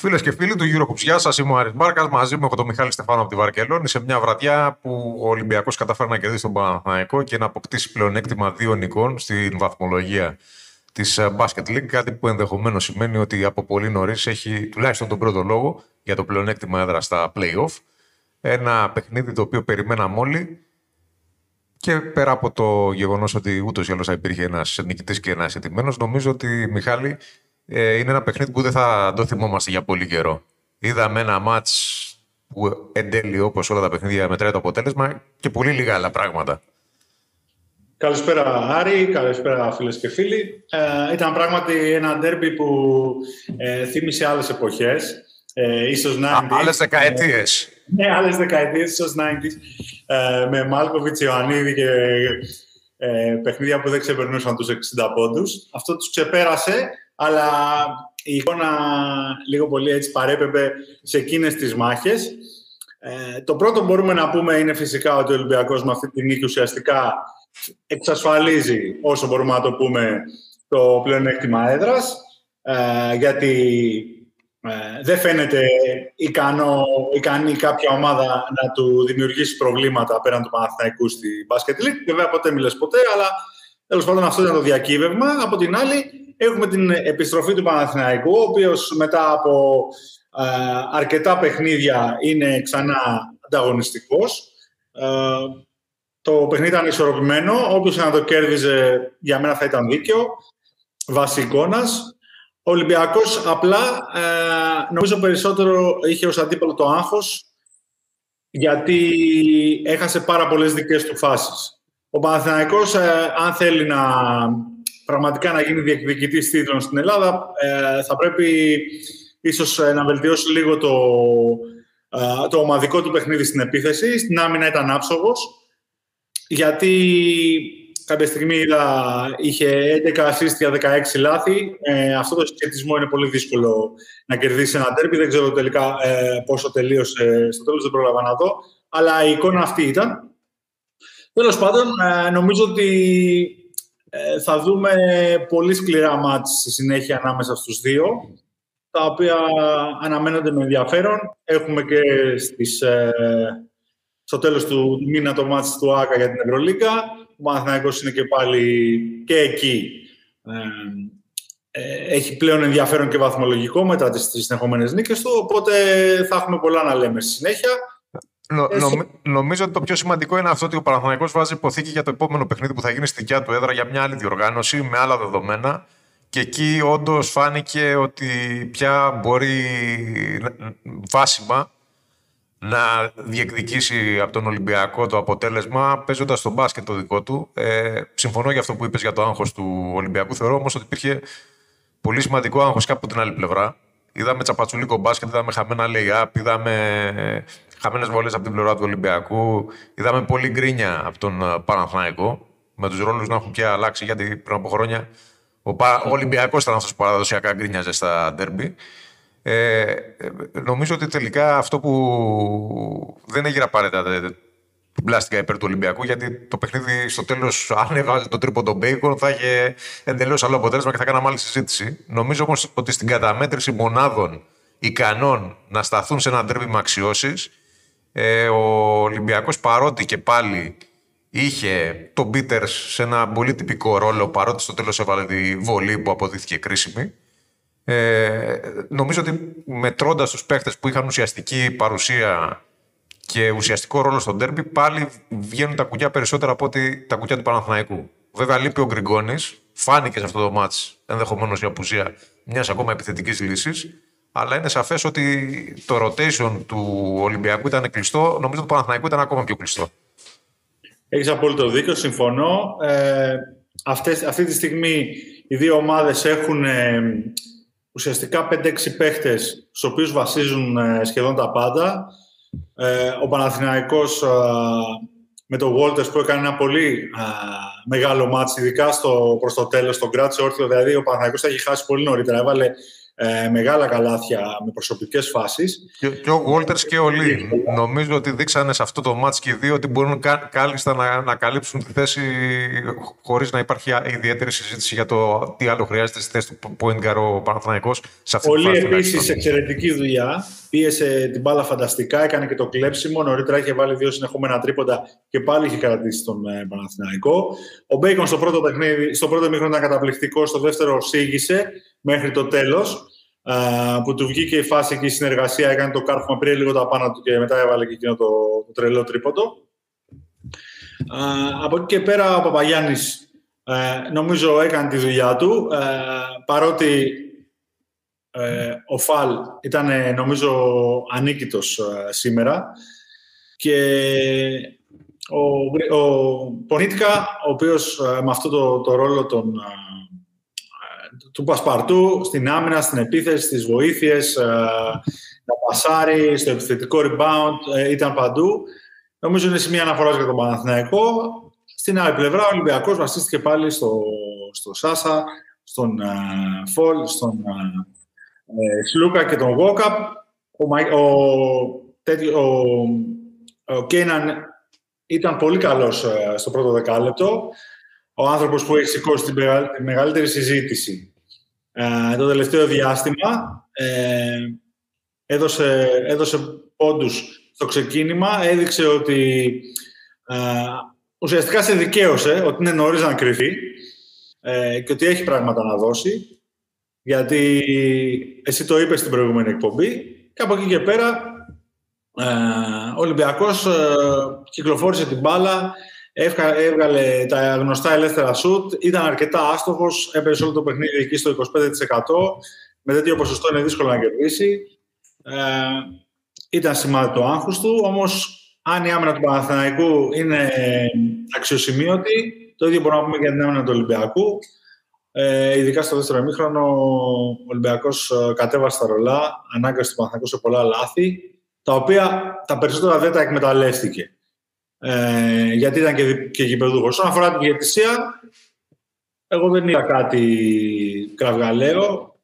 Φίλες και φίλοι του Eurocoups, γεια σας. Είμαι ο Άρης Μάρκα. Μαζί μου έχω τον Μιχάλη Στεφάνο από τη Βαρκελόνη σε μια βραδιά που ο Ολυμπιακός καταφέρει να κερδίσει τον Παναθηναϊκό και να αποκτήσει πλεονέκτημα δύο νικών στην βαθμολογία της ε, Basket League. Κάτι που ενδεχομένως σημαίνει ότι από πολύ νωρίς έχει τουλάχιστον τον πρώτο λόγο για το πλεονέκτημα έδρα στα playoff. Ένα παιχνίδι το οποίο περιμέναμε όλοι και πέρα από το γεγονός ότι ούτως ή άλλως θα υπήρχε ένας νικητής και ένας ετοιμένο, νομίζω ότι Μιχάλη ε, είναι ένα παιχνίδι που δεν θα το θυμόμαστε για πολύ καιρό. Είδαμε ένα μάτ που εν τέλει, όπως όλα τα παιχνίδια, μετράει το αποτέλεσμα και πολύ λίγα άλλα πράγματα. Καλησπέρα Άρη, καλησπέρα φίλες και φίλοι. Ε, ήταν πράγματι ένα ντέρμπι που ε, θύμισε άλλες εποχές. Ε, ίσως 90's. Άλλες δεκαετίες. Ναι, άλλες δεκαετίες, ίσως 90's. Ε, με Μάλκοβιτς, Ιωαννίδη και ε, παιχνίδια που δεν ξεπερνούσαν τους 60 πόντους. Αυτό τους ξεπέρασε αλλά η εικόνα λίγο πολύ έτσι παρέπεπε σε εκείνες τις μάχες. Ε, το πρώτο που μπορούμε να πούμε είναι φυσικά ότι ο Ολυμπιακός με αυτή τη νίκη ουσιαστικά εξασφαλίζει, όσο μπορούμε να το πούμε, το πλεονέκτημα έδρας, ε, γιατί ε, δεν φαίνεται ικανό, ικανή κάποια ομάδα να του δημιουργήσει προβλήματα πέραν του Παναθηναϊκού στη Basket League. Βέβαια, ποτέ μιλες ποτέ, αλλά τέλος πάντων αυτό ήταν το διακύβευμα. Από την άλλη, Έχουμε την επιστροφή του Παναθηναϊκού, ο οποίος μετά από ε, αρκετά παιχνίδια είναι ξανά ανταγωνιστικός. Ε, το παιχνίδι ήταν ισορροπημένο. Όποιος να το κέρδιζε, για μένα θα ήταν δίκαιο. Βασικόνας. Ο Ολυμπιακός απλά, ε, νομίζω περισσότερο είχε ως αντίπαλο το άγχος, γιατί έχασε πάρα πολλές δικές του φάσεις. Ο Παναθηναϊκός, αν θέλει να πραγματικά να γίνει διεκδικητής τίτλων στην Ελλάδα, ε, θα πρέπει ίσως ε, να βελτιώσει λίγο το, ε, το ομαδικό του παιχνίδι στην επίθεση. Στην άμυνα ήταν άψογος, γιατί κάποια στιγμή είδα, είχε 11 assist 16 λάθη. Ε, αυτό το σχετισμό είναι πολύ δύσκολο να κερδίσει ένα τέρπι. Δεν ξέρω τελικά ε, πόσο τελείωσε στο τέλος, δεν πρόλαβα να δω. Αλλά η εικόνα αυτή ήταν. Τέλος πάντων, νομίζω ότι ε, θα δούμε πολύ σκληρά μάτς στη συνέχεια ανάμεσα στους δύο, τα οποία αναμένονται με ενδιαφέρον. Έχουμε και στις, ε, στο τέλος του μήνα το μάτς του ΆΚΑ για την Ευρωλίγκα. Ο Παναθηναϊκός είναι και πάλι και εκεί. Ε, έχει πλέον ενδιαφέρον και βαθμολογικό μετά τις, τις συνεχόμενες νίκες του, οπότε θα έχουμε πολλά να λέμε στη συνέχεια. Νο, νομίζω ότι το πιο σημαντικό είναι αυτό ότι ο Παναθηναϊκός βάζει υποθήκη για το επόμενο παιχνίδι που θα γίνει στη δικιά του έδρα για μια άλλη διοργάνωση με άλλα δεδομένα. Και εκεί όντως φάνηκε ότι πια μπορεί βάσιμα να διεκδικήσει από τον Ολυμπιακό το αποτέλεσμα παίζοντας τον μπάσκετ το δικό του. Ε, συμφωνώ για αυτό που είπες για το άγχος του Ολυμπιακού. Θεωρώ όμως ότι υπήρχε πολύ σημαντικό άγχος και από την άλλη πλευρά. Είδαμε τσαπατσουλίκο μπάσκετ, είδαμε χαμένα layup, είδαμε χαμένες βολέ από την πλευρά του Ολυμπιακού. Είδαμε πολύ γκρίνια από τον ε, Παναθηναϊκό. Με τους ρόλους να έχουν πια αλλάξει γιατί πριν από χρόνια ο, Πα... ο Ολυμπιακός ήταν αυτός που παραδοσιακά γκρίνιαζε στα ντέρμπι. Ε, ε, νομίζω ότι τελικά αυτό που δεν έγινε απαραίτητα την πλάστικα υπέρ του Ολυμπιακού, γιατί το παιχνίδι στο τέλος, αν έβαλε το τρίπο τον Μπέικον, θα είχε εντελώς άλλο αποτέλεσμα και θα κάναμε άλλη συζήτηση. Νομίζω όμως ότι στην καταμέτρηση μονάδων ικανών να σταθούν σε ένα ντέρμπι με αξιώσεις, ε, ο Ολυμπιακός παρότι και πάλι είχε τον Πίτερ σε ένα πολύ τυπικό ρόλο, παρότι στο τέλος έβαλε τη βολή που αποδείχθηκε κρίσιμη. Ε, νομίζω ότι μετρώντας τους παίχτες που είχαν ουσιαστική παρουσία και ουσιαστικό ρόλο στον τέρμπι, πάλι βγαίνουν τα κουκιά περισσότερα από ότι τα κουκιά του Παναθηναϊκού. Βέβαια, λείπει ο Γκριγκόνης. Φάνηκε σε αυτό το μάτ ενδεχομένως η απουσία μιας ακόμα επιθετικής λύσης αλλά είναι σαφές ότι το rotation του Ολυμπιακού ήταν κλειστό. Νομίζω ότι το Παναθηναϊκού ήταν ακόμα πιο κλειστό. Έχεις απόλυτο δίκιο, συμφωνώ. Ε, αυτές, αυτή τη στιγμή οι δύο ομάδες έχουν ε, ουσιαστικά 5-6 παίχτες στους οποίους βασίζουν ε, σχεδόν τα πάντα. Ε, ο Παναθηναϊκός ε, με τον Walters που έκανε ένα πολύ μεγάλο μάτς, ειδικά στο, προς το τέλος, τον κράτησε όρθιο, δηλαδή ο Παναθηναϊκός θα έχει χάσει πολύ νωρίτερα. Έβαλε ε, μεγάλα καλάθια με προσωπικές φάσεις. Και, και ο Walters και ο Λί. Νομίζω ότι δείξανε σε αυτό το μάτς και οι δύο ότι μπορούν κα, κάλλιστα να, να καλύψουν τη θέση χωρίς να υπάρχει ιδιαίτερη συζήτηση για το τι άλλο χρειάζεται στη θέση του point guard ο Παναθηναϊκός σε αυτή Πολύ τη φάση. επίσης εξαιρετική δουλειά. Πίεσε την μπάλα φανταστικά, έκανε και το κλέψιμο. Νωρίτερα είχε βάλει δύο συνεχόμενα τρίποντα και πάλι είχε κρατήσει τον ε, Παναθηναϊκό. Ο Μπέικον στο πρώτο, παιχνίδι, στο πρώτο μήχρονο ήταν καταπληκτικός, στο δεύτερο σήγησε μέχρι το τέλος που του βγήκε η φάση και η συνεργασία, έκανε το κάρφωμα, πήρε λίγο τα πάνω του και μετά έβαλε και εκείνο το, το τρελό τρίποντο. από εκεί και πέρα ο Παπαγιάννης ε, νομίζω έκανε τη δουλειά του, ε, παρότι ε, ο Φαλ ήταν νομίζω ανίκητος σήμερα και ο, ο Πονίτικα, ο οποίος με αυτό το, το ρόλο τον του Πασπαρτού στην άμυνα, στην επίθεση, στις βοήθειες, ε, να πασάρει, στο επιθετικό rebound, ε, ήταν παντού. Νομίζω είναι σημεία αναφοράς για τον Παναθηναϊκό. Στην άλλη πλευρά, ο Ολυμπιακός βασίστηκε πάλι στο, στο Σάσα, στον uh, Φολ, στον uh, Σλούκα και τον Γόκαπ. Ο, ο, ο, ο Κέιναν ήταν πολύ καλός στο πρώτο δεκάλεπτο ο άνθρωπος που έχει σηκώσει τη μεγαλύτερη συζήτηση ε, το τελευταίο διάστημα. Ε, έδωσε, έδωσε πόντους στο ξεκίνημα, έδειξε ότι ε, ουσιαστικά σε δικαίωσε ότι είναι νωρίς να κρυφεί ε, και ότι έχει πράγματα να δώσει, γιατί εσύ το είπες στην προηγούμενη εκπομπή και από εκεί και πέρα ε, ο Ολυμπιακός κυκλοφόρησε την μπάλα, έβγαλε τα γνωστά ελεύθερα σουτ, ήταν αρκετά άστοχος, έπαιζε όλο το παιχνίδι εκεί στο 25%. Με τέτοιο ποσοστό είναι δύσκολο να κερδίσει. Ε, ήταν σημάδι του άγχους του, όμως αν η άμυνα του Παναθηναϊκού είναι αξιοσημείωτη, το ίδιο μπορούμε να πούμε για την άμυνα του Ολυμπιακού. Ε, ειδικά στο δεύτερο ημίχρονο, ο Ολυμπιακός ε, κατέβασε τα ρολά, ανάγκασε τον Παναθηναϊκό σε πολλά λάθη, τα οποία τα περισσότερα δεν τα εκμεταλλεύτηκε ε, γιατί ήταν και, και γηπεδούχος. Όσον αφορά την διαιτησία, εγώ δεν είδα κάτι κραυγαλαίο.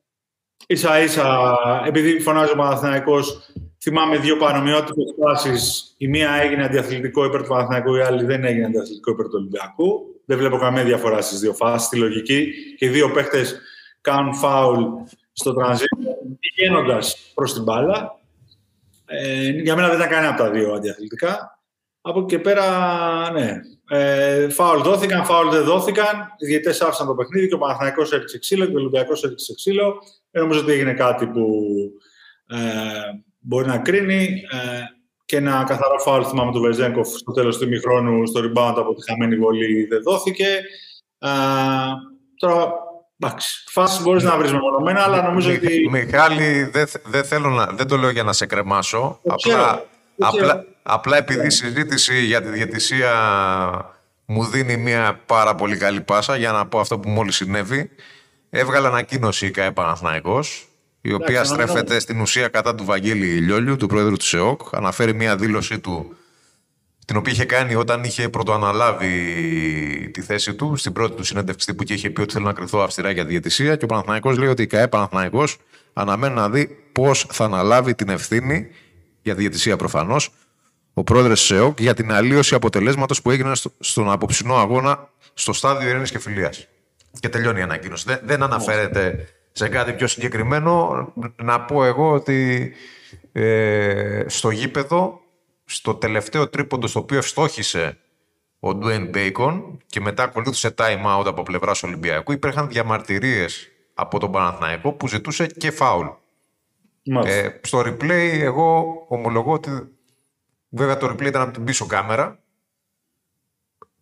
Ίσα ίσα, επειδή φωνάζει ο Παναθηναϊκός, θυμάμαι δύο παρομοιότυπες φάσεις. Η μία έγινε αντιαθλητικό υπέρ του Παναθηναϊκού, η άλλη δεν έγινε αντιαθλητικό υπέρ του Ολυμπιακού. Δεν βλέπω καμία διαφορά στις δύο φάσεις, στη λογική. Και οι δύο παίχτες κάνουν φάουλ στο transition, πηγαίνοντας προς την μπάλα. Ε, για μένα δεν ήταν κανένα από τα δύο αντιαθλητικά. Από εκεί και πέρα, ναι. Ε, φάουλ δόθηκαν, φάουλ δεν δόθηκαν. Οι διαιτέ άφησαν το παιχνίδι και ο Παναθηναϊκός έριξε ξύλο και ο Ολυμπιακός έριξε ξύλο. Δεν νομίζω ότι έγινε κάτι που ε, μπορεί να κρίνει. Ε, και ένα καθαρό φάουλ, θυμάμαι του Βεζέγκοφ στο τέλος του ημιχρόνου, στο rebound από τη χαμένη βολή δεν δόθηκε. Ε, τώρα, εντάξει, φάση μπορείς να βρεις μεμονωμένα, αλλά νομίζω ότι. Μιχάλη, δεν, δεν, θέλω να, δεν το λέω για να σε κρεμάσω. απλά, απλά, Απλά επειδή η συζήτηση για τη διαιτησία μου δίνει μια πάρα πολύ καλή πάσα για να πω αυτό που μόλις συνέβη. Έβγαλε ανακοίνωση η ΚΑΕ Παναθηναϊκός, η οποία στρέφεται στην ουσία κατά του Βαγγέλη Λιόλιου, του πρόεδρου του ΣΕΟΚ. Αναφέρει μια δήλωσή του, την οποία είχε κάνει όταν είχε πρωτοαναλάβει τη θέση του, στην πρώτη του συνέντευξη που είχε πει ότι θέλω να κρυθώ αυστηρά για τη διαιτησία. Και ο Παναθηναϊκός λέει ότι η ΚΑΕ Παναθηναϊκός αναμένει να δει πώς θα αναλάβει την ευθύνη για τη διαιτησία προφανώς ο πρόεδρος ΣΕΟΚ για την αλλίωση αποτελέσματος που έγινε στον απόψινό αγώνα στο στάδιο Ειρήνης και Φιλίας. Και τελειώνει η ανακοίνωση. Δεν, δεν αναφέρεται σε κάτι πιο συγκεκριμένο. Να πω εγώ ότι ε, στο γήπεδο, στο τελευταίο τρίποντο στο οποίο ευστόχησε ο Ντουέιν Μπέικον και μετά ακολούθησε time out από πλευράς Ολυμπιακού, υπήρχαν διαμαρτυρίες από τον Παναθηναϊκό που ζητούσε και φάουλ. Ε, στο replay, εγώ ομολογώ ότι Βέβαια το replay ήταν από την πίσω κάμερα.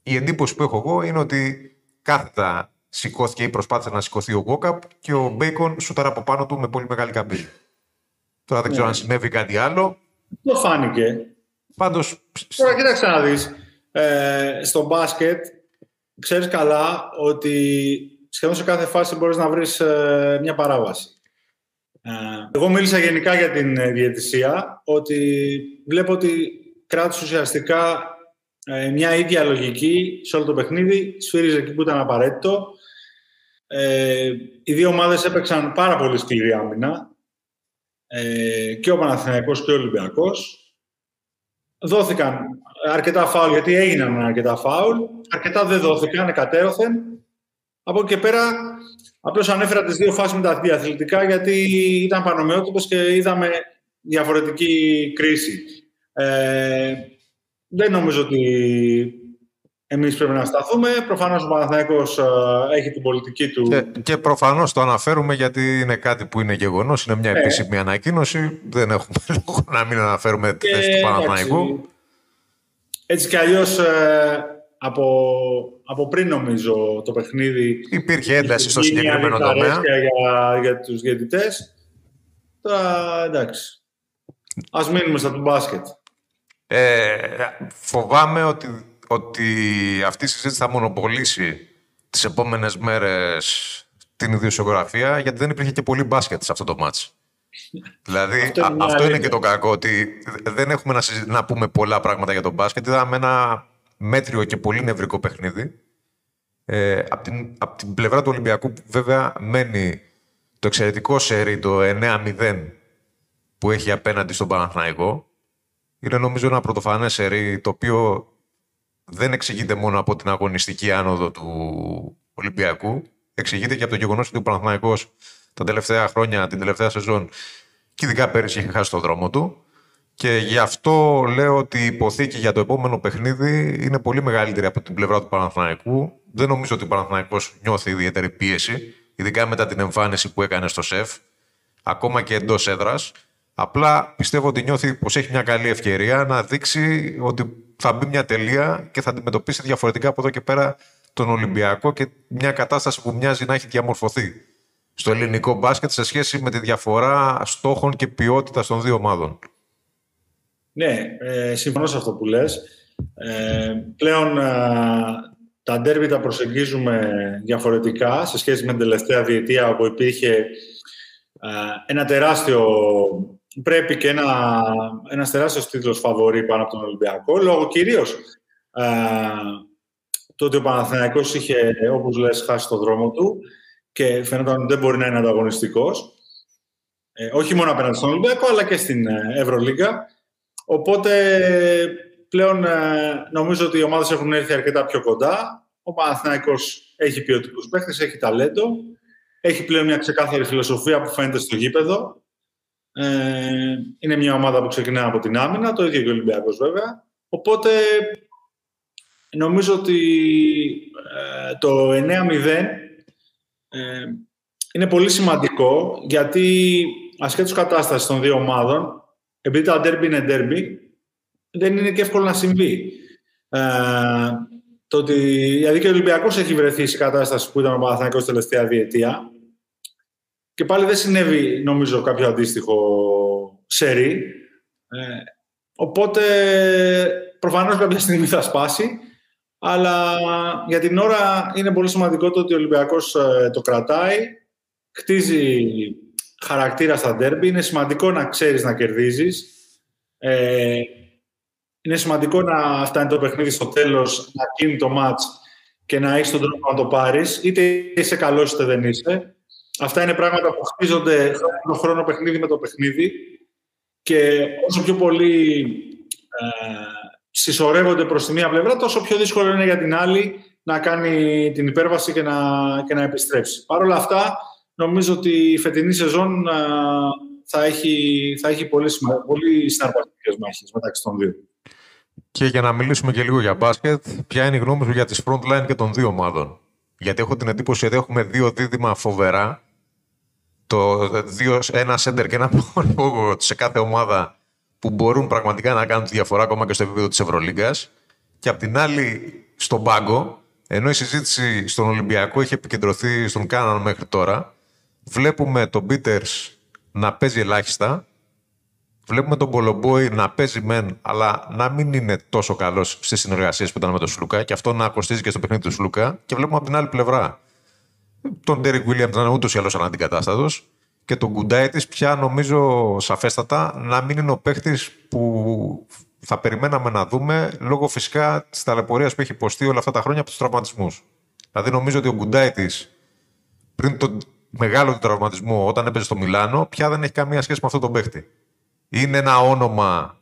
Η εντύπωση που έχω εγώ είναι ότι κάθετα σηκώθηκε ή προσπάθησε να σηκωθεί ο Γκόκαπ και ο Μπέικον σούταρε από πάνω του με πολύ μεγάλη καμπύλη. Τώρα δεν ξέρω αν ναι. συνέβη κάτι άλλο. Το φάνηκε. Πάντως... Τώρα κοίταξε να δεις. Ε, στο μπάσκετ ξέρεις καλά ότι σχεδόν σε κάθε φάση μπορείς να βρεις ε, μια παράβαση. Ε, εγώ μίλησα γενικά για την ε, διαιτησία, ότι βλέπω ότι κράτησε ουσιαστικά ε, μια ίδια λογική σε όλο το παιχνίδι, σφύριζε εκεί που ήταν απαραίτητο. Ε, οι δύο ομάδες έπαιξαν πάρα πολύ σκληρή άμυνα. Ε, και ο Παναθηναϊκός και ο Ολυμπιακός. Δόθηκαν αρκετά φάουλ, γιατί έγιναν αρκετά φάουλ. Αρκετά δεν δόθηκαν, εκατέρωθεν. Από εκεί και πέρα, απλώς ανέφερα τις δύο φάσεις με τα διαθλητικά, γιατί ήταν πανομοιότυπος και είδαμε διαφορετική κρίση. Ε, δεν νομίζω ότι εμείς πρέπει να σταθούμε. Προφανώς ο Παναθηναϊκός ε, έχει την πολιτική του. Και, και προφανώς το αναφέρουμε γιατί είναι κάτι που είναι γεγονός, είναι μια ε. επίσημη ανακοίνωση. Δεν έχουμε λόγο να μην αναφέρουμε τη θέση του Παναθηναϊκού. Έτσι κι αλλιώς ε, από, από πριν νομίζω το παιχνίδι... Υπήρχε ένταση στο συγκεκριμένο τομέα. Για, για τους διαιτητές. Τώρα εντάξει. Ας μείνουμε στα του μπάσκετ. Ε, φοβάμαι ότι, ότι αυτή η συζήτηση θα μονοπολίσει τις επόμενες μέρες την ιδιοσιογραφία, γιατί δεν υπήρχε και πολύ μπάσκετ σε αυτό το μάτς. δηλαδή, αυτό είναι, αυτό είναι και το κακό, ότι δεν έχουμε να, να πούμε πολλά πράγματα για τον μπάσκετ. Είδαμε ένα μέτριο και πολύ νευρικό παιχνίδι. Ε, από, την, από την πλευρά του Ολυμπιακού, βέβαια, μένει το εξαιρετικό σερί, το 9-0, που έχει απέναντι στον Παναθηναϊκό. Είναι νομίζω ένα πρωτοφανές σερί το οποίο δεν εξηγείται μόνο από την αγωνιστική άνοδο του Ολυμπιακού. Εξηγείται και από το γεγονός ότι ο Παναθηναϊκός τα τελευταία χρόνια, την τελευταία σεζόν και ειδικά πέρυσι είχε χάσει το δρόμο του. Και γι' αυτό λέω ότι η υποθήκη για το επόμενο παιχνίδι είναι πολύ μεγαλύτερη από την πλευρά του Παναθηναϊκού. Δεν νομίζω ότι ο Παναθηναϊκός νιώθει ιδιαίτερη πίεση, ειδικά μετά την εμφάνιση που έκανε στο ΣΕΦ, ακόμα και εντός έδρας. Απλά πιστεύω ότι νιώθει πως έχει μια καλή ευκαιρία να δείξει ότι θα μπει μια τελεία και θα αντιμετωπίσει διαφορετικά από εδώ και πέρα τον Ολυμπιακό και μια κατάσταση που μοιάζει να έχει διαμορφωθεί στο ελληνικό μπάσκετ σε σχέση με τη διαφορά στόχων και ποιότητας των δύο ομάδων. Ναι, ε, συμφωνώ σε αυτό που λες. Ε, πλέον ε, τα ντέρμπι τα προσεγγίζουμε διαφορετικά σε σχέση με την τελευταία διετία όπου υπήρχε ε, ένα τεράστιο πρέπει και ένα, ένας τεράστιος τίτλος φαβορή πάνω από τον Ολυμπιακό, λόγω κυρίως ε, το ότι ο Παναθηναϊκός είχε, όπως λες, χάσει το δρόμο του και φαίνονταν ότι δεν μπορεί να είναι ανταγωνιστικός. Ε, όχι μόνο απέναντι στον Ολυμπιακό, αλλά και στην ε, Ευρωλίγκα. Οπότε πλέον ε, νομίζω ότι οι ομάδες έχουν έρθει αρκετά πιο κοντά. Ο Παναθηναϊκός έχει ποιοτικούς παίχτες, έχει ταλέντο. Έχει πλέον μια ξεκάθαρη φιλοσοφία που φαίνεται στο γήπεδο. Ε, είναι μια ομάδα που ξεκινά από την άμυνα, το ίδιο και ο Ολυμπιακός βέβαια. Οπότε νομίζω ότι ε, το 9-0 ε, είναι πολύ σημαντικό γιατί ασχέτως κατάστασης των δύο ομάδων, επειδή τα ντέρμπι είναι ντέρμπι, δεν είναι και εύκολο να συμβεί. Ε, το ότι, δηλαδή και ο Ολυμπιακός έχει βρεθεί σε κατάσταση που ήταν ο Παναθηναϊκός τελευταία διετία και πάλι δεν συνέβη, νομίζω, κάποιο αντίστοιχο σερί. Ε, οπότε, προφανώς κάποια στιγμή θα σπάσει. Αλλά για την ώρα είναι πολύ σημαντικό το ότι ο Ολυμπιακός ε, το κρατάει. Χτίζει χαρακτήρα στα ντέρμπι. Είναι σημαντικό να ξέρεις να κερδίζεις. Ε, είναι σημαντικό να φτάνει το παιχνίδι στο τέλος, να κλείνει το μάτς και να έχεις τον τρόπο να το πάρεις. Είτε είσαι καλός είτε δεν είσαι. Αυτά είναι πράγματα που χτίζονται χρόνο χρόνο παιχνίδι με το παιχνίδι και όσο πιο πολύ ε, συσσωρεύονται προς τη μία πλευρά, τόσο πιο δύσκολο είναι για την άλλη να κάνει την υπέρβαση και να, και να επιστρέψει. Παρ' όλα αυτά, νομίζω ότι η φετινή σεζόν ε, θα έχει, θα έχει πολύ, πολύ συναρπαστικές μάχες μεταξύ των δύο. Και για να μιλήσουμε και λίγο για μπάσκετ, ποια είναι η γνώμη σου για τις front line και των δύο ομάδων; Γιατί έχω την εντύπωση ότι έχουμε δύο δίδυμα φοβερά. Το δύο, ένα center και ένα πόγο σε κάθε ομάδα που μπορούν πραγματικά να κάνουν τη διαφορά ακόμα και στο επίπεδο της Ευρωλίγκας. Και απ' την άλλη, στον πάγκο, ενώ η συζήτηση στον Ολυμπιακό έχει επικεντρωθεί στον Κάναν μέχρι τώρα, βλέπουμε τον Πίτερς να παίζει ελάχιστα Βλέπουμε τον Κολομπόη να παίζει μεν, αλλά να μην είναι τόσο καλός στις συνεργασίες που ήταν με τον Σλούκα και αυτό να κοστίζει και στο παιχνίδι του Σλούκα. Και βλέπουμε από την άλλη πλευρά τον Ντέρικ Βίλιαμ να είναι ούτως ή άλλως αναντικατάστατος και τον Γκουντάιτη πια νομίζω σαφέστατα να μην είναι ο παίχτης που θα περιμέναμε να δούμε λόγω φυσικά της ταλαιπωρίας που έχει υποστεί όλα αυτά τα χρόνια από τους τραυματισμούς. Δηλαδή νομίζω ότι ο Γκουντάιτη πριν τον μεγάλο του τραυματισμό, όταν έπαιζε στο Μιλάνο, πια δεν έχει καμία σχέση με αυτό τον παίχτη. Είναι ένα όνομα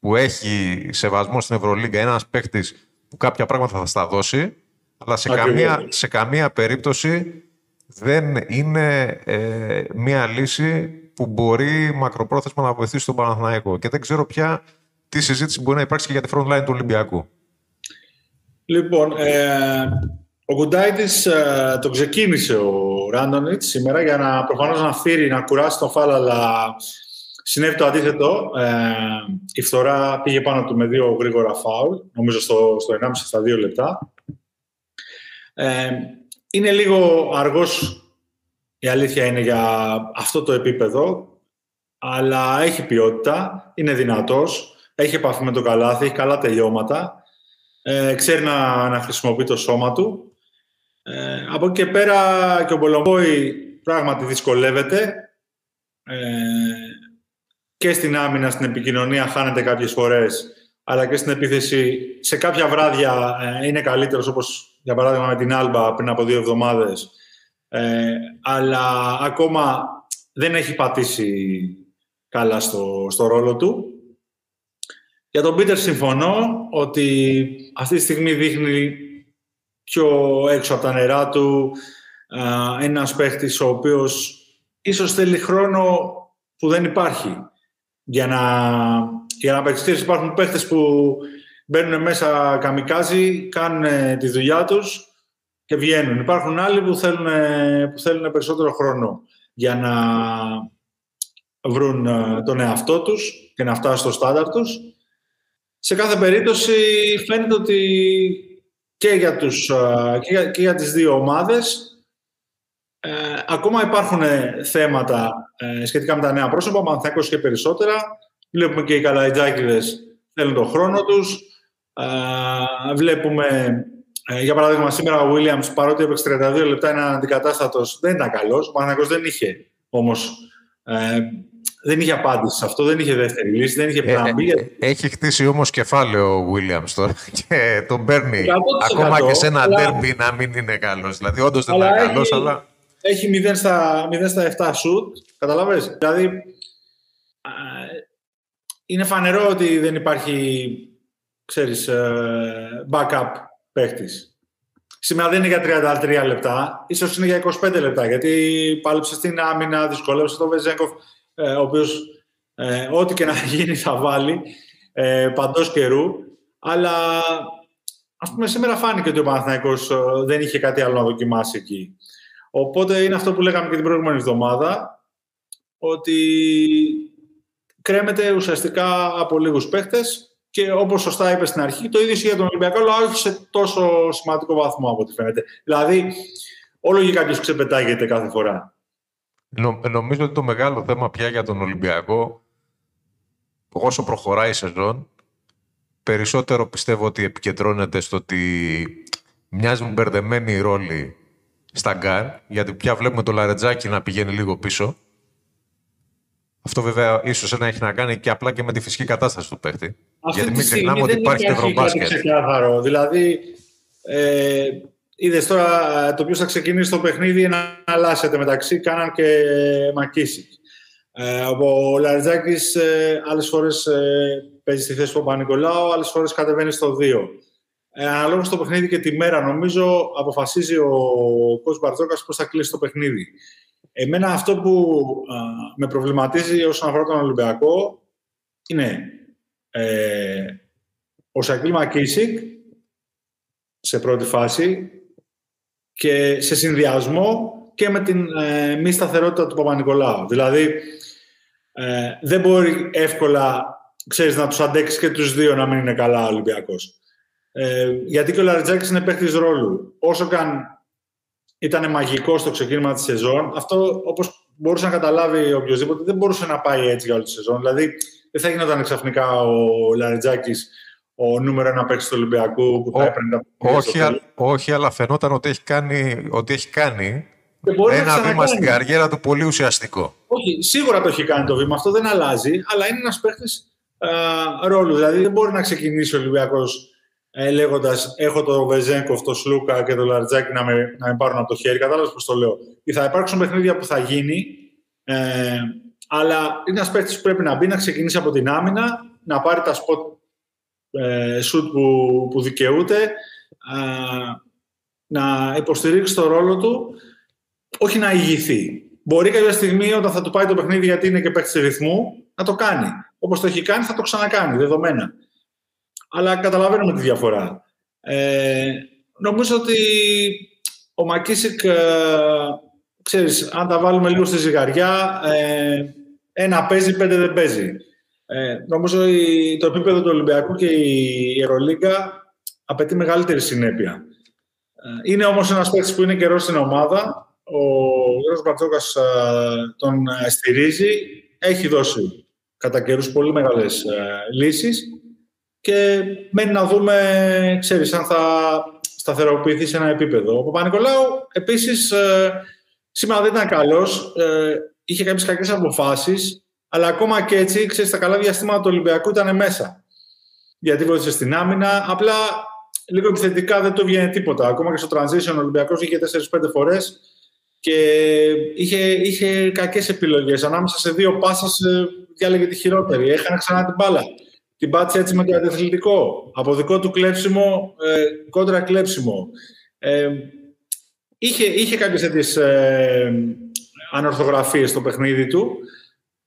που έχει σεβασμό στην Ευρωλίγκα, ένας παίχτη που κάποια πράγματα θα στα δώσει, αλλά σε, καμία, σε καμία περίπτωση δεν είναι ε, μία λύση που μπορεί μακροπρόθεσμα να βοηθήσει τον Παναθηναϊκό. Και δεν ξέρω πια τι συζήτηση μπορεί να υπάρξει και για τη front line του Ολυμπιακού. Λοιπόν, ε, ο Γκουντάιτης ε, το ξεκίνησε ο Ράντονιτς σήμερα για να προφανώς να φύρει, να κουράσει τον Φάλ, αλλά συνέβη το αντίθετο. Ε, η φθορά πήγε πάνω του με δύο γρήγορα φάουλ, νομίζω στο, στο 1,5 στα 2 λεπτά. Ε, είναι λίγο αργός, η αλήθεια είναι, για αυτό το επίπεδο, αλλά έχει ποιότητα, είναι δυνατός, έχει επαφή με το καλάθι, έχει καλά τελειώματα, ε, ξέρει να, να χρησιμοποιεί το σώμα του. Ε, από εκεί και πέρα και ο Μπολομπόη πράγματι δυσκολεύεται ε, και στην άμυνα, στην επικοινωνία χάνεται κάποιες φορές αλλά και στην επίθεση σε κάποια βράδια ε, είναι καλύτερος όπως για παράδειγμα με την Άλμπα πριν από δύο εβδομάδες ε, αλλά ακόμα δεν έχει πατήσει καλά στο, στο ρόλο του. Για τον Πίτερ συμφωνώ ότι αυτή τη στιγμή δείχνει πιο έξω από τα νερά του ε, ένας παίχτης ο οποίος ίσως θέλει χρόνο που δεν υπάρχει για να, για να παίξει. Υπάρχουν παίχτες που μπαίνουν μέσα καμικάζι, κάνουν τη δουλειά τους και βγαίνουν. Υπάρχουν άλλοι που θέλουν, που θέλουν περισσότερο χρόνο για να βρουν ε, τον εαυτό τους και να φτάσουν στο στάνταρ τους. Σε κάθε περίπτωση φαίνεται ότι και για, τους, ε, και για, και για τις δύο ομάδες ε, ακόμα υπάρχουν θέματα ε, σχετικά με τα νέα πρόσωπα, Παναθηναϊκός και περισσότερα. Βλέπουμε και οι Καλαϊτζάκηδες θέλουν τον χρόνο τους. Ε, βλέπουμε, ε, για παράδειγμα, σήμερα ο Williams, παρότι έπαιξε 32 λεπτά, είναι αντικατάστατος, δεν ήταν καλός. Ο Παναθηναϊκός δεν είχε όμως ε, δεν είχε απάντηση σε αυτό, δεν είχε δεύτερη λύση, δεν είχε plan ε, έχει χτίσει όμως κεφάλαιο ο Williams τώρα και τον παίρνει ακόμα και σε ένα αλλά... να μην είναι καλός. Δηλαδή, όντως δεν είναι καλός, αλλά έχει 0 στα, 0 στα 7 σουτ, καταλαβες. Δηλαδή, είναι φανερό ότι δεν υπάρχει, ξέρεις, ε, backup παίχτης. Σήμερα δεν είναι για 33 λεπτά, ίσως είναι για 25 λεπτά, γιατί πάλεψε στην άμυνα, δυσκολεύσε τον Βεζέγκοφ, ε, ο οποίος ε, ό,τι και να γίνει θα βάλει ε, παντός καιρού. Αλλά ας πούμε σήμερα φάνηκε ότι ο Παναθηναϊκός δεν είχε κάτι άλλο να δοκιμάσει εκεί. Οπότε είναι αυτό που λέγαμε και την προηγούμενη εβδομάδα, ότι κρέμεται ουσιαστικά από λίγους παίχτες και όπως σωστά είπες στην αρχή, το ίδιο για τον Ολυμπιακό, αλλά όχι σε τόσο σημαντικό βαθμό από ό,τι φαίνεται. Δηλαδή, όλο και κάποιος ξεπετάγεται κάθε φορά. νομίζω ότι το μεγάλο θέμα πια για τον Ολυμπιακό, όσο προχωράει η σεζόν, περισσότερο πιστεύω ότι επικεντρώνεται στο ότι μοιάζουν μπερδεμένοι οι ρόλοι στα γκάρ, γιατί πια βλέπουμε το Λαρεντζάκη να πηγαίνει λίγο πίσω. Αυτό βέβαια ίσως να έχει να κάνει και απλά και με τη φυσική κατάσταση του παίχτη. Αυτή γιατί μην ξεχνάμε ότι υπάρχει το ευρωμπάσκετ. ξεκάθαρο. Δηλαδή, ε, είδες τώρα ε, το οποίο θα ξεκινήσει το παιχνίδι να αλλάσετε μεταξύ Κάναν και Μακίσικ. Ε, ο Λαρετζάκης ε, άλλες φορές ε, παίζει στη θέση του Παπα-Νικολάου, άλλες φορές κατεβαίνει στο 2 ε, αναλόγω στο παιχνίδι και τη μέρα, νομίζω, αποφασίζει ο κ. Μπαρτζόκας πώς θα κλείσει το παιχνίδι. Εμένα αυτό που με προβληματίζει όσον αφορά τον Ολυμπιακό είναι ε, ο Σακίλ Μακίσικ σε πρώτη φάση και σε συνδυασμό και με την ε, μη σταθερότητα του Παπα-Νικολάου. Δηλαδή, ε, δεν μπορεί εύκολα ξέρεις, να τους αντέξεις και τους δύο να μην είναι καλά ο Ολυμπιακός. Ε, γιατί και ο Λαριτζάκης είναι παίχτη ρόλου. Όσο καν ήταν μαγικό στο ξεκίνημα της σεζόν, αυτό όπως μπορούσε να καταλάβει οποιοδήποτε, δεν μπορούσε να πάει έτσι για όλη τη σεζόν. Δηλαδή, δεν θα γινόταν ξαφνικά ο Λαριτζάκης ο νούμερο ένα παίκτης του Ολυμπιακού που θα έπαιρνε τα όχι, α, όχι, αλλά φαινόταν ότι έχει κάνει, ότι έχει κάνει ένα βήμα στην καριέρα του πολύ ουσιαστικό. Όχι, σίγουρα το έχει κάνει το βήμα, αυτό δεν αλλάζει, αλλά είναι ένας παίκτης ρόλου. Δηλαδή, δεν μπορεί να ξεκινήσει ο Ολυμπιακός ε, λέγοντας έχω το Βεζέγκοφ, το Σλούκα και το Λαρτζάκι να με, να με πάρουν από το χέρι. Κατάλαβες πώς το λέω. Θα υπάρξουν παιχνίδια που θα γίνει, ε, αλλά είναι ένας παίκτης που πρέπει να μπει, να ξεκινήσει από την άμυνα, να πάρει τα σποτ ε, σουτ που, που δικαιούται, ε, να υποστηρίξει το ρόλο του, όχι να ηγηθεί. Μπορεί κάποια στιγμή όταν θα του πάει το παιχνίδι γιατί είναι και παίκτης ρυθμού, να το κάνει. Όπως το έχει κάνει, θα το ξανακάνει, δεδομένα αλλά καταλαβαίνουμε τη διαφορά. Ε, νομίζω ότι ο Μακίσικ, ε, ξέρεις, αν τα βάλουμε λίγο στη ζυγαριά, ε, ένα παίζει, πέντε δεν παίζει. Ε, νομίζω η, το επίπεδο του Ολυμπιακού και η Ευρωλίγκα απαιτεί μεγαλύτερη συνέπεια. Ε, είναι όμως ένας παίκτης που είναι καιρός στην ομάδα. Ο Γιώργος Μπαρτζόκας ε, τον στηρίζει. Έχει δώσει κατά καιρούς πολύ μεγάλες λύσεις και μένει να δούμε, ξέρεις, αν θα σταθεροποιηθείς σε ένα επίπεδο. Ο Παπα-Νικολάου, επίσης, ε, σήμερα δεν ήταν καλός, ε, είχε κάποιες κακές αποφάσεις, αλλά ακόμα και έτσι, ξέρεις, τα καλά διαστήματα του Ολυμπιακού ήταν μέσα. Γιατί βοήθησε στην άμυνα, απλά λίγο επιθετικά δεν το βγαίνει τίποτα. Ακόμα και στο transition ο Ολυμπιακός είχε 4-5 φορές και είχε, είχε κακές επιλογές. Ανάμεσα σε δύο πάσες ε, διάλεγε τη χειρότερη. Έχανε ξανά την μπάλα την πάτησε έτσι με το αντιαθλητικό. Από δικό του κλέψιμο, ε, κόντρα κλέψιμο. Ε, είχε, είχε κάποιες τέτοιες ε, ανορθογραφίες στο παιχνίδι του.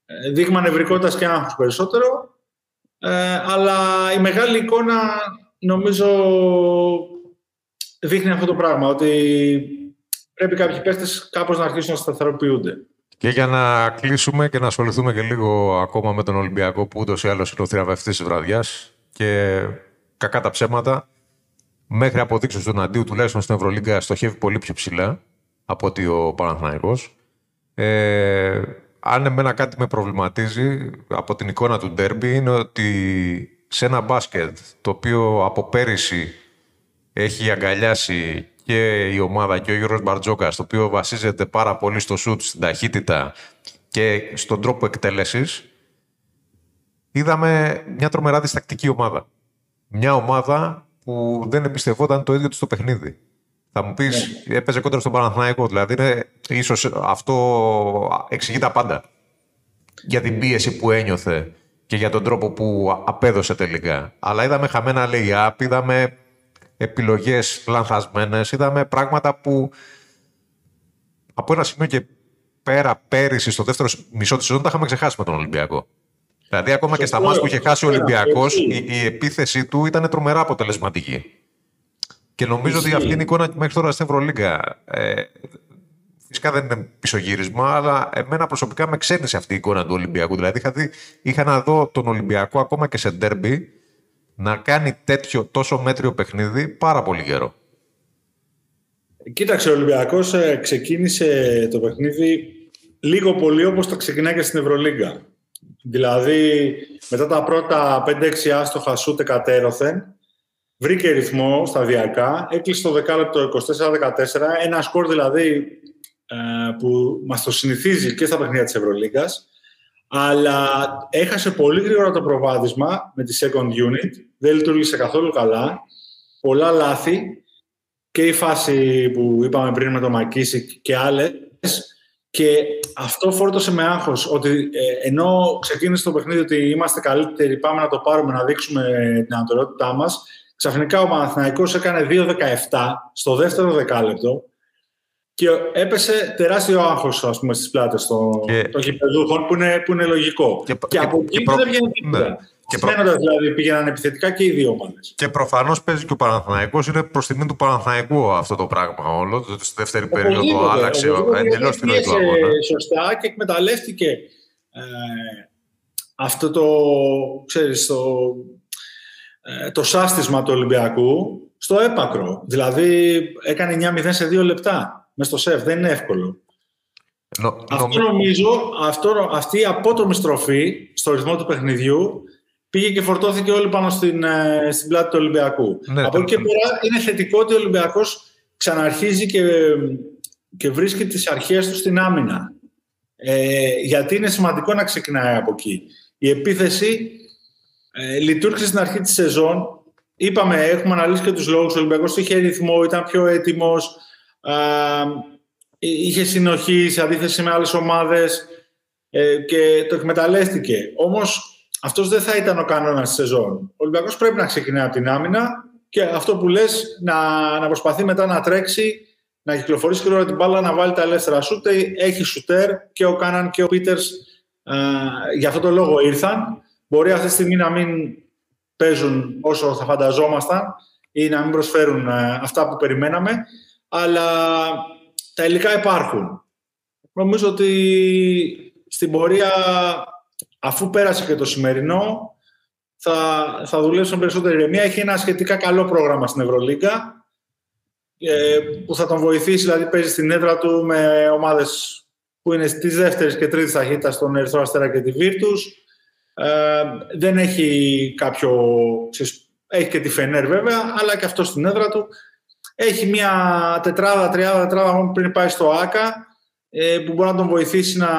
Ε, δείγμα νευρικότητας και άγχος περισσότερο. Ε, αλλά η μεγάλη εικόνα νομίζω δείχνει αυτό το πράγμα, ότι πρέπει κάποιοι παίχτες κάπως να αρχίσουν να σταθεροποιούνται. Και για να κλείσουμε και να ασχοληθούμε και λίγο ακόμα με τον Ολυμπιακό που ούτως ή άλλως είναι ο θηραπευτή της βραδιάς και κακά τα ψέματα, μέχρι αποδείξεις του αντίου τουλάχιστον στην Ευρωλίγκα στοχεύει πολύ πιο ψηλά από ότι ο Παναθηναϊκός. Ε, αν εμένα κάτι με προβληματίζει από την εικόνα του ντέρμπι είναι ότι σε ένα μπάσκετ το οποίο από πέρυσι έχει αγκαλιάσει και η ομάδα και ο Γιώργος Μπαρτζόκας, το οποίο βασίζεται πάρα πολύ στο σουτ, στην ταχύτητα και στον τρόπο εκτέλεσης, είδαμε μια τρομερά διστακτική ομάδα. Μια ομάδα που δεν εμπιστευόταν το ίδιο του στο παιχνίδι. Θα μου πεις, ναι. έπαιζε κόντρα στον Παναθηναϊκό, δηλαδή είναι, ίσως αυτό εξηγεί τα πάντα. Για την πίεση που ένιωθε και για τον τρόπο που απέδωσε τελικά. Αλλά είδαμε χαμένα λέει είδαμε επιλογές λανθασμένες, είδαμε πράγματα που από ένα σημείο και πέρα πέρυσι στο δεύτερο μισό της σεζόν τα είχαμε ξεχάσει με τον Ολυμπιακό. Δηλαδή, ακόμα και στα μάτια που είχε χάσει ο Ολυμπιακός, η, η, επίθεση του ήταν τρομερά αποτελεσματική. Και νομίζω ότι αυτή είναι η εικόνα μέχρι τώρα στην Ευρωλίγκα. Ε, φυσικά δεν είναι πισωγύρισμα, αλλά εμένα προσωπικά με ξένησε αυτή η εικόνα του Ολυμπιακού. Δηλαδή, είχα, δει, είχα να δω τον Ολυμπιακό ακόμα και σε ντέρμπι να κάνει τέτοιο τόσο μέτριο παιχνίδι πάρα πολύ καιρό. Κοίταξε, ο Ολυμπιακός ε, ξεκίνησε το παιχνίδι λίγο πολύ όπως το ξεκινάει και στην Ευρωλίγκα. Δηλαδή, μετά τα πρώτα 5-6 άστοχα σούτε κατέρωθεν, βρήκε ρυθμό σταδιακά, έκλεισε το δεκάλεπτο 24-14, ένα σκορ δηλαδή ε, που μας το συνηθίζει και στα παιχνίδια της Ευρωλίγκας, αλλά έχασε πολύ γρήγορα το προβάδισμα με τη second unit, δεν λειτουργήσε καθόλου καλά, πολλά λάθη και η φάση που είπαμε πριν με το Μακίσικ και άλλες και αυτό φόρτωσε με άγχος ότι ε, ενώ ξεκίνησε το παιχνίδι ότι είμαστε καλύτεροι, πάμε να το πάρουμε, να δείξουμε την ανατολότητά μας, ξαφνικά ο Παναθηναϊκός έκανε 2-17 στο δεύτερο δεκάλεπτο και έπεσε τεράστιο άγχος στις πλάτες των και... γηπεδούχων που είναι, που είναι λογικό. Και, και από εκεί προ... δεν βγαίνει τίποτα. Ναι. Και προ... δηλαδή πήγαιναν επιθετικά και οι δύο ομάδες. Και προφανώς παίζει και ο Παναθηναϊκός. Είναι προς τιμή του Παναθηναϊκού αυτό το πράγμα όλο. Στη δεύτερη περίοδο άλλαξε εντελώς την ροή του αγώνα. Σωστά και εκμεταλλεύτηκε ε, αυτό το, ξέρεις, το, ε, το σάστισμα του Ολυμπιακού στο έπακρο. Δηλαδή έκανε 9-0 σε δύο λεπτά μες στο σεφ. Δεν είναι εύκολο. αυτό νομίζω, αυτό, αυτή η απότομη στροφή στο ρυθμό του παιχνιδιού πήγε και φορτώθηκε όλοι πάνω στην, ε, στην πλάτη του Ολυμπιακού. Ναι, Από εκεί και πέρα είναι θετικό ότι ο Ολυμπιακός ξαναρχίζει και, και βρίσκει τις αρχές του στην άμυνα. Ε, γιατί είναι σημαντικό να ξεκινάει από εκεί. Η επίθεση ε, λειτουργήσε στην αρχή της σεζόν είπαμε, έχουμε αναλύσει και τους λόγους. Ο Ολυμπιακός είχε ρυθμό, ήταν πιο έτοιμος, είχε συνοχή σε αντίθεση με άλλες ομάδες ε, και το εκμεταλλεύτηκε. Όμως αυτός δεν θα ήταν ο κανόνας της σεζόν. Ο Ολυμπιακός πρέπει να ξεκινάει από την άμυνα και αυτό που λες να, να προσπαθεί μετά να τρέξει, να κυκλοφορήσει γρήγορα την μπάλα, να βάλει τα ελεύθερα σούτ. Έχει σουτέρ και ο Κάναν και ο Πίτερς για αυτό το λόγο ήρθαν. Μπορεί αυτή τη στιγμή να μην παίζουν όσο θα φανταζόμασταν ή να μην προσφέρουν ε, αυτά που περιμέναμε, αλλά τα υλικά υπάρχουν. Νομίζω ότι στην πορεία, αφού πέρασε και το σημερινό, θα, θα δουλέψουν περισσότερη ηρεμία. Έχει ένα σχετικά καλό πρόγραμμα στην Ευρωλίγκα, ε, που θα τον βοηθήσει, δηλαδή παίζει στην έδρα του με ομάδες που είναι στις δεύτερες και τρίτης ταχύτητας στον Ερυθρό Αστέρα και τη Βίρτους. Ε, δεν έχει κάποιο... Έχει και τη Φενέρ βέβαια, αλλά και αυτό στην έδρα του. Έχει μια τετράδα, τριάδα, τετράδα πριν πάει στο ΆΚΑ ε, που μπορεί να τον βοηθήσει να,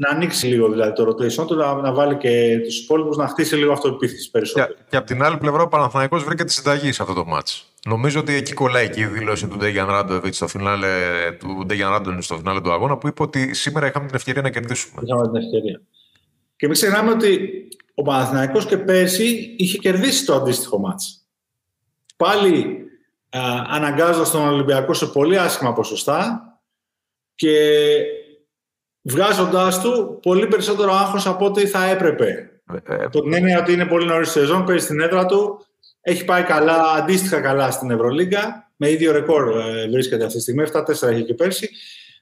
να ανοίξει λίγο δηλαδή, το rotation του, να, να βάλει και τους υπόλοιπους να χτίσει λίγο αυτοεπίθεση περισσότερο. Και, και από την άλλη πλευρά ο Παναθηναϊκός βρήκε τη συνταγή σε αυτό το μάτς. Νομίζω ότι εκεί κολλάει και η δήλωση του Ντέγιαν Ράντοβιτς στο φινάλε του Ντέγιαν Ράντοβιτς στο φινάλε του αγώνα που είπε ότι σήμερα είχαμε την ευκαιρία να κερδίσουμε. Είχαμε την ευκαιρία. Και μην ξεχνάμε ότι ο Παναθηναϊκός και πέρσι είχε κερδίσει το αντίστοιχο μάτς. Πάλι αναγκάζοντας τον Ολυμπιακό σε πολύ άσχημα ποσοστά και βγάζοντάς του πολύ περισσότερο άγχος από ό,τι θα έπρεπε. Ε, ε, το την έννοια ότι είναι πολύ νωρίς σεζόν, παίζει στην έδρα του, έχει πάει καλά, αντίστοιχα καλά στην Ευρωλίγκα, με ίδιο ρεκόρ ε, βρίσκεται αυτή τη στιγμή, 7-4 έχει και πέρσι.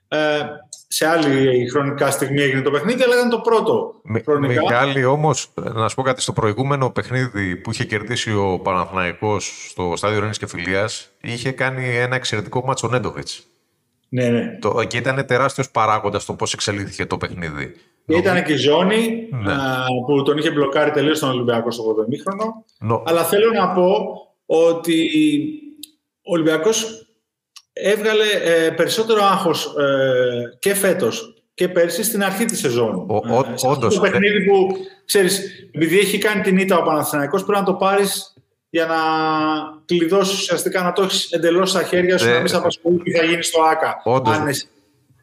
Ε, σε άλλη χρονικά στιγμή έγινε το παιχνίδι, αλλά ήταν το πρώτο χρονικά. Μιχάλη, όμως, να σου πω κάτι, στο προηγούμενο παιχνίδι που είχε κερδίσει ο Παναθηναϊκός στο στάδιο Ρένη και Φιλίας, είχε κάνει ένα εξαιρετικό μάτσο Νέντοβιτς. Ναι, ναι. Το, και ήταν τεράστιος παράγοντας το πώς εξελίχθηκε το παιχνίδι. Και ήταν και η Ζώνη ναι. που τον είχε μπλοκάρει τελείως τον Ολυμπιακό στο 8 μήχρονο. Αλλά θέλω να πω ότι ο Ολυμπιακός έβγαλε ε, περισσότερο άγχος ε, και φέτος και πέρσι στην αρχή της σεζόν. Ο, ο, ε, όντως. Το παιχνίδι που, ξέρεις, επειδή έχει κάνει την ήττα ο Παναθηναϊκός, πρέπει να το πάρεις για να κλειδώσεις ουσιαστικά να το έχεις εντελώς στα χέρια σου, ε, να μην σε απασχολεί τι θα γίνει στο ΑΚΑ. Όντως. Αν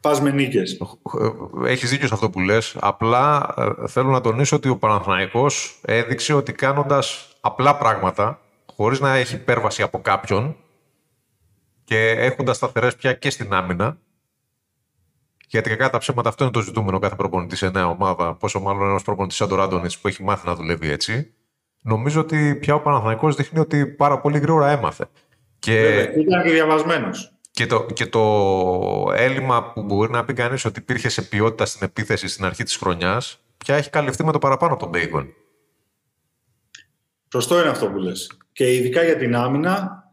πας με νίκες. Έχεις δίκιο σε αυτό που λες. Απλά θέλω να τονίσω ότι ο Παναθηναϊκός έδειξε ότι κάνοντας απλά πράγματα, χωρίς να έχει υπέρβαση από κάποιον, και έχοντας σταθερές πια και στην άμυνα. Γιατί κακά τα ψέματα αυτό είναι το ζητούμενο κάθε προπονητής σε νέα ομάδα. Πόσο μάλλον ένας προπονητής σαν τον Ράντονιτς που έχει μάθει να δουλεύει έτσι. Νομίζω ότι πια ο Παναθηναϊκός δείχνει ότι πάρα πολύ γρήγορα έμαθε. Και... ήταν και διαβασμένος. Και το, και το έλλειμμα που μπορεί να πει κανείς ότι υπήρχε σε ποιότητα στην επίθεση στην αρχή της χρονιάς, πια έχει καλυφθεί με το παραπάνω από τον Μπέικον. Σωστό είναι αυτό που λες. Και ειδικά για την άμυνα,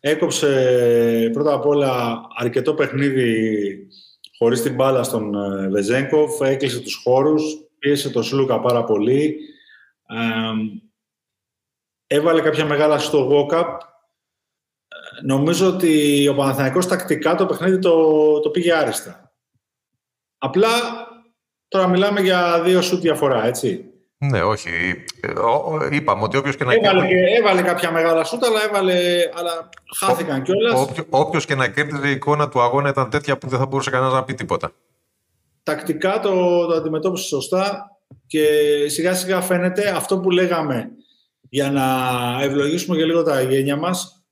Έκοψε πρώτα απ' όλα αρκετό παιχνίδι χωρίς την μπάλα στον ε, Βεζέγκοφ, έκλεισε τους χώρους, πίεσε τον Σλούκα πάρα πολύ. Έβαλε κάποια μεγάλα στο walk-up. Νομίζω ότι ο Παναθηναϊκός τακτικά το παιχνίδι το, το πήγε άριστα. Απλά τώρα μιλάμε για δύο σουτ διαφορά, έτσι. Ναι, όχι. Είπαμε ότι όποιος και να έβαλε, έβαλε κάποια μεγάλα σούτα, αλλά, έβαλε, αλλά χάθηκαν κιόλας. Όποιο και να κέρδιζε η εικόνα του αγώνα ήταν τέτοια που δεν θα μπορούσε κανένας να πει τίποτα. Τακτικά το, το αντιμετώπισε σωστά και σιγά σιγά φαίνεται αυτό που λέγαμε για να ευλογήσουμε και λίγο τα γένια μας.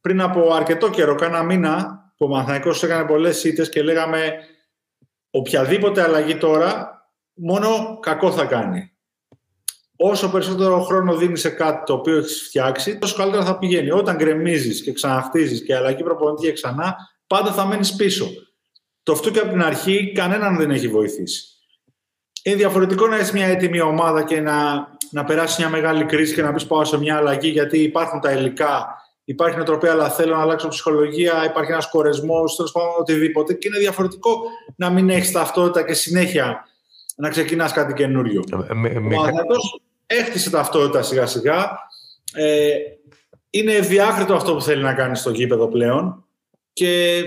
Πριν από αρκετό καιρό, κάνα μήνα, που ο Μαθαϊκός έκανε πολλές ήττες και λέγαμε οποιαδήποτε αλλαγή τώρα μόνο κακό θα κάνει όσο περισσότερο χρόνο δίνει σε κάτι το οποίο έχεις φτιάξει, τόσο καλύτερα θα πηγαίνει. Όταν γκρεμίζεις και ξαναχτίζεις και αλλαγή προπονητή και ξανά, πάντα θα μένεις πίσω. Το αυτό και από την αρχή κανέναν δεν έχει βοηθήσει. Είναι διαφορετικό να έχεις μια έτοιμη ομάδα και να, να περάσει μια μεγάλη κρίση και να πεις πάω σε μια αλλαγή γιατί υπάρχουν τα υλικά, υπάρχει νοοτροπία, αλλά θέλω να αλλάξω ψυχολογία, υπάρχει ένας κορεσμός, τέλος πάντων οτιδήποτε. Και είναι διαφορετικό να μην έχεις ταυτότητα και συνέχεια να ξεκινάς κάτι καινούριο. Ε, ο έχτισε ταυτότητα σιγά σιγά. Ε, είναι ευδιάκριτο αυτό που θέλει να κάνει στο γήπεδο πλέον και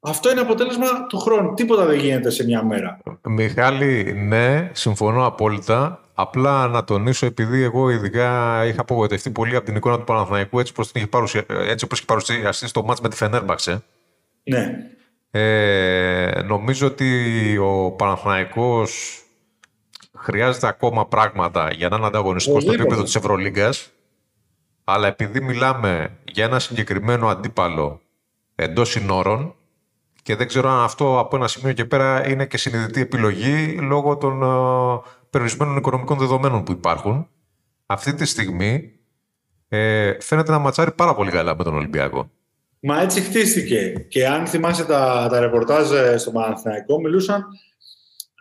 αυτό είναι αποτέλεσμα του χρόνου. Τίποτα δεν γίνεται σε μια μέρα. Μιχάλη, ναι, συμφωνώ απόλυτα, Απλά να τονίσω, επειδή εγώ ειδικά είχα απογοητευτεί πολύ από την εικόνα του Παναθηναϊκού έτσι όπως, είχε παρουσια... έτσι όπως είχε παρουσιαστεί στο μάτς με τη Φενέρμπαξε. Ναι. Ε, νομίζω ότι ο Παναθηναϊκός χρειάζεται ακόμα πράγματα για να είναι ανταγωνιστικός στο επίπεδο της Ευρωλίγκας. Αλλά επειδή μιλάμε για ένα συγκεκριμένο αντίπαλο εντός συνόρων, και δεν ξέρω αν αυτό από ένα σημείο και πέρα είναι και συνειδητή επιλογή λόγω των uh, περιορισμένων οικονομικών δεδομένων που υπάρχουν. Αυτή τη στιγμή ε, φαίνεται να ματσάρει πάρα πολύ καλά με τον Ολυμπιακό. Μα έτσι χτίστηκε. Και αν θυμάσαι τα, τα ρεπορτάζ ε, στο Παναθηναϊκό, μιλούσαν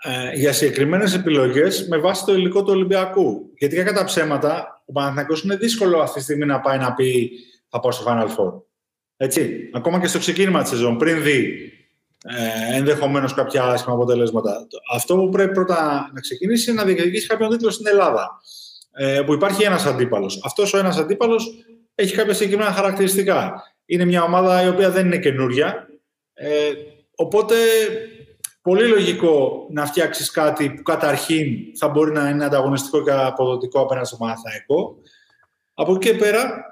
ε, για συγκεκριμένες επιλογές με βάση το υλικό του Ολυμπιακού. Γιατί για κατά ψέματα, ο Παναθηναϊκός είναι δύσκολο αυτή τη στιγμή να πάει να πει θα πάω στο Final Four. Έτσι. Ακόμα και στο ξεκίνημα της σεζόν, πριν δει ε, ενδεχομένως κάποια άσχημα αποτελέσματα. Αυτό που πρέπει πρώτα να ξεκινήσει είναι να διεκδικήσει κάποιον τίτλο στην Ελλάδα. Ε, που υπάρχει ένας αντίπαλος. Αυτός ο ένας αντίπαλος έχει κάποια συγκεκριμένα χαρακτηριστικά. Είναι μια ομάδα η οποία δεν είναι καινούρια. Ε, οπότε, πολύ λογικό να φτιάξεις κάτι που καταρχήν θα μπορεί να είναι ανταγωνιστικό και αποδοτικό απέναντι στο Παναθαϊκό. Από εκεί και πέρα,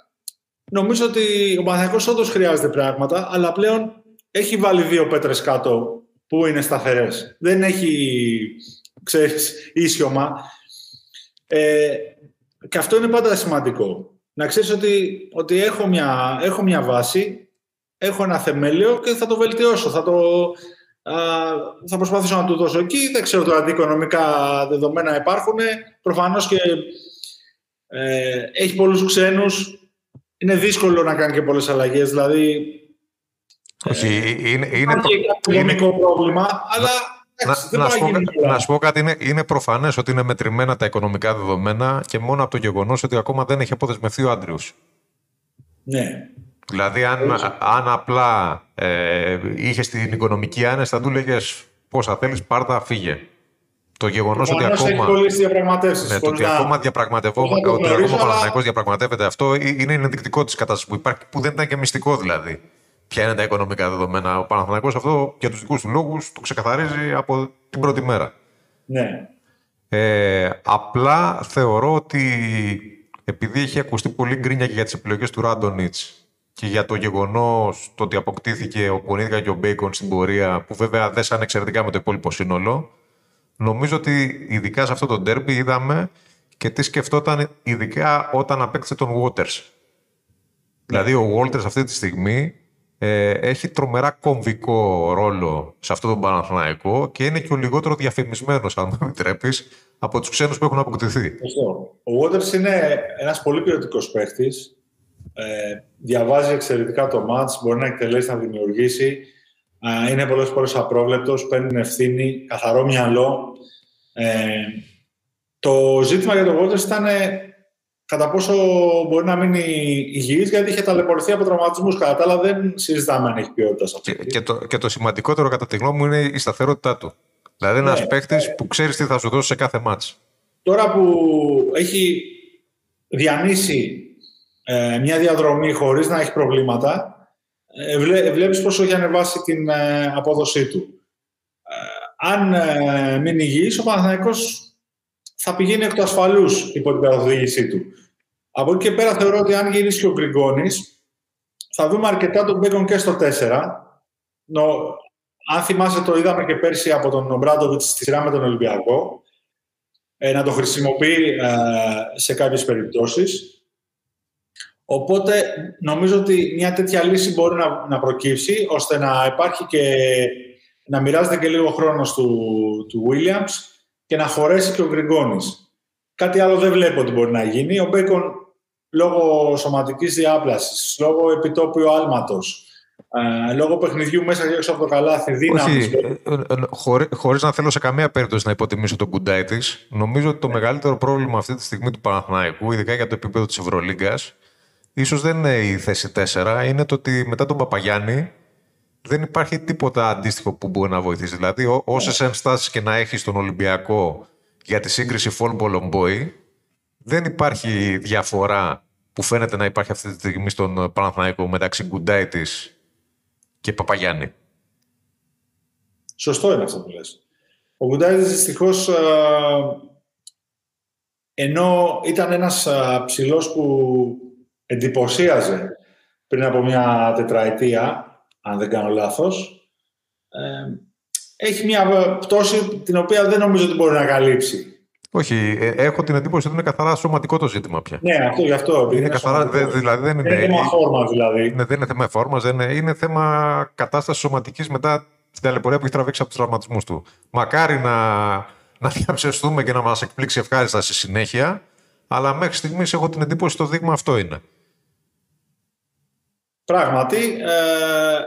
νομίζω ότι ο Παναθαϊκός όντως χρειάζεται πράγματα, αλλά πλέον έχει βάλει δύο πέτρες κάτω που είναι σταθερές. Δεν έχει, ξέρεις, ίσιωμα. Ε, και αυτό είναι πάντα σημαντικό. Να ξέρεις ότι, ότι έχω, μια, έχω μια βάση, έχω ένα θεμέλιο και θα το βελτιώσω. Θα, το, α, θα προσπαθήσω να του δώσω εκεί. Δεν ξέρω τώρα τι οικονομικά δεδομένα υπάρχουν. Προφανώς και ε, έχει πολλούς ξένους. Είναι δύσκολο να κάνει και πολλές αλλαγές. Δηλαδή, όχι, ε, είναι, είναι, είναι πρόβλημα, αλλά να, να, σου πω, να σου πω κάτι, είναι, είναι προφανές ότι είναι μετρημένα τα οικονομικά δεδομένα και μόνο από το γεγονός ότι ακόμα δεν έχει αποδεσμευθεί ο Άντριου. Ναι. Δηλαδή, αν, αν απλά ε, είχε την οικονομική άνεση, θα του έλεγε πόσα θέλεις, πάρτα, φύγε. Το γεγονός ότι ακόμα. Ναι, το ότι ακόμα διαπραγματευόμαστε, ότι ακόμα ο διαπραγματεύεται αυτό, είναι ενδεικτικό της κατάστασης που υπάρχει, που δεν ήταν και μυστικό δηλαδή ποια είναι τα οικονομικά δεδομένα. Ο Παναθηναϊκός αυτό για τους δικούς του λόγους το ξεκαθαρίζει από την πρώτη μέρα. Ναι. Ε, απλά θεωρώ ότι επειδή έχει ακουστεί πολύ γκρίνια και για τις επιλογές του Ράντονιτς και για το γεγονός το ότι αποκτήθηκε ο Πονίδια και ο Μπέικον στην πορεία που βέβαια δέσαν εξαιρετικά με το υπόλοιπο σύνολο νομίζω ότι ειδικά σε αυτό το ντέρμπι είδαμε και τι σκεφτόταν ειδικά όταν απέκτησε τον Waters. Δηλαδή ο Walters αυτή τη στιγμή ε, έχει τρομερά κομβικό ρόλο σε αυτό το Παναθηναϊκό και είναι και ο λιγότερο διαφημισμένος, αν μου επιτρέπεις, από τους ξένους που έχουν αποκτηθεί. Ο Waters είναι ένας πολύ ποιοτικός παίχτης. Ε, διαβάζει εξαιρετικά το μάτς, μπορεί να εκτελέσει, να δημιουργήσει. Ε, είναι πολλές φορές απρόβλεπτος, παίρνει ευθύνη, καθαρό μυαλό. Ε, το ζήτημα για τον Waters ήταν κατά πόσο μπορεί να μείνει υγιής, γιατί είχε ταλαιπωρηθεί από τραυματισμούς. Κατά τα άλλα δεν συζητάμε αν έχει ποιότητα σε αυτή. Και, και, το, και το σημαντικότερο κατά τη γνώμη μου είναι η σταθερότητά του. Δηλαδή ένας ναι, παίχτη ναι. που ξέρεις τι θα σου δώσει σε κάθε μάτς. Τώρα που έχει διανύσει ε, μια διαδρομή χωρίς να έχει προβλήματα, ε, βλέ, βλέπεις πόσο έχει ανεβάσει την ε, απόδοσή του. Ε, αν ε, μείνει υγιής, ο Παναθηναϊκός θα πηγαίνει εκ του ασφαλούς υπό την καθοδήγησή του. Από εκεί και πέρα θεωρώ ότι αν γυρίσει και ο Γκριγκόνης, θα δούμε αρκετά τον Μπέκον και στο 4. Νο, αν θυμάσαι, το είδαμε και πέρσι από τον Μπράντοβιτ στη σειρά με τον Ολυμπιακό. Ε, να το χρησιμοποιεί ε, σε κάποιες περιπτώσεις. Οπότε νομίζω ότι μια τέτοια λύση μπορεί να, να προκύψει ώστε να υπάρχει και να μοιράζεται και λίγο χρόνος του, του Williams και να χωρέσει και ο Γκριγκόνης. Κάτι άλλο δεν βλέπω ότι μπορεί να γίνει. Ο Μπέικον λόγω σωματικής διάπλασης, λόγω επιτόπιου άλματος, ε, λόγω παιχνιδιού μέσα και έξω από το καλάθι, δύναμης. Όχι, ε, ε, χωρί, χωρίς να θέλω σε καμία περίπτωση να υποτιμήσω τον κουντάι της, νομίζω ότι το μεγαλύτερο πρόβλημα αυτή τη στιγμή του Παναθηναϊκού, ειδικά για το επίπεδο της Ευρωλίγκας, ίσως δεν είναι η θέση 4, είναι το ότι μετά τον Παπαγιάννη δεν υπάρχει τίποτα αντίστοιχο που μπορεί να βοηθήσει. Δηλαδή, όσες ναι. ενστάσεις και να έχεις στον Ολυμπιακό για τη σύγκριση Fall δεν υπάρχει διαφορά που φαίνεται να υπάρχει αυτή τη στιγμή στον Παναθηναϊκό μεταξύ Γκουντάιτη και Παπαγιάννη. Σωστό είναι αυτό που λες. Ο Γκουντάιτης δυστυχώς ενώ ήταν ένας ψηλός που εντυπωσίαζε πριν από μια τετραετία, αν δεν κάνω λάθος, ε, έχει μια πτώση την οποία δεν νομίζω ότι μπορεί να καλύψει. Όχι, ε, έχω την εντύπωση ότι είναι καθαρά σωματικό το ζήτημα πια. Ναι, αυτό γι' αυτό. Είναι, είναι καθαρά, δε, δηλαδή δεν είναι, δεν είναι θέμα φόρμας, δηλαδή. Ναι, δεν είναι θέμα φόρμας, είναι, είναι θέμα κατάστασης σωματικής μετά την ταλαιπωρία που έχει τραβήξει από τους τραυματισμούς του. Μακάρι να, να διαψευστούμε και να μας εκπλήξει ευχάριστα στη συνέχεια, αλλά μέχρι στιγμής έχω την εντύπωση ότι το δείγμα αυτό είναι. Πράγματι, ε,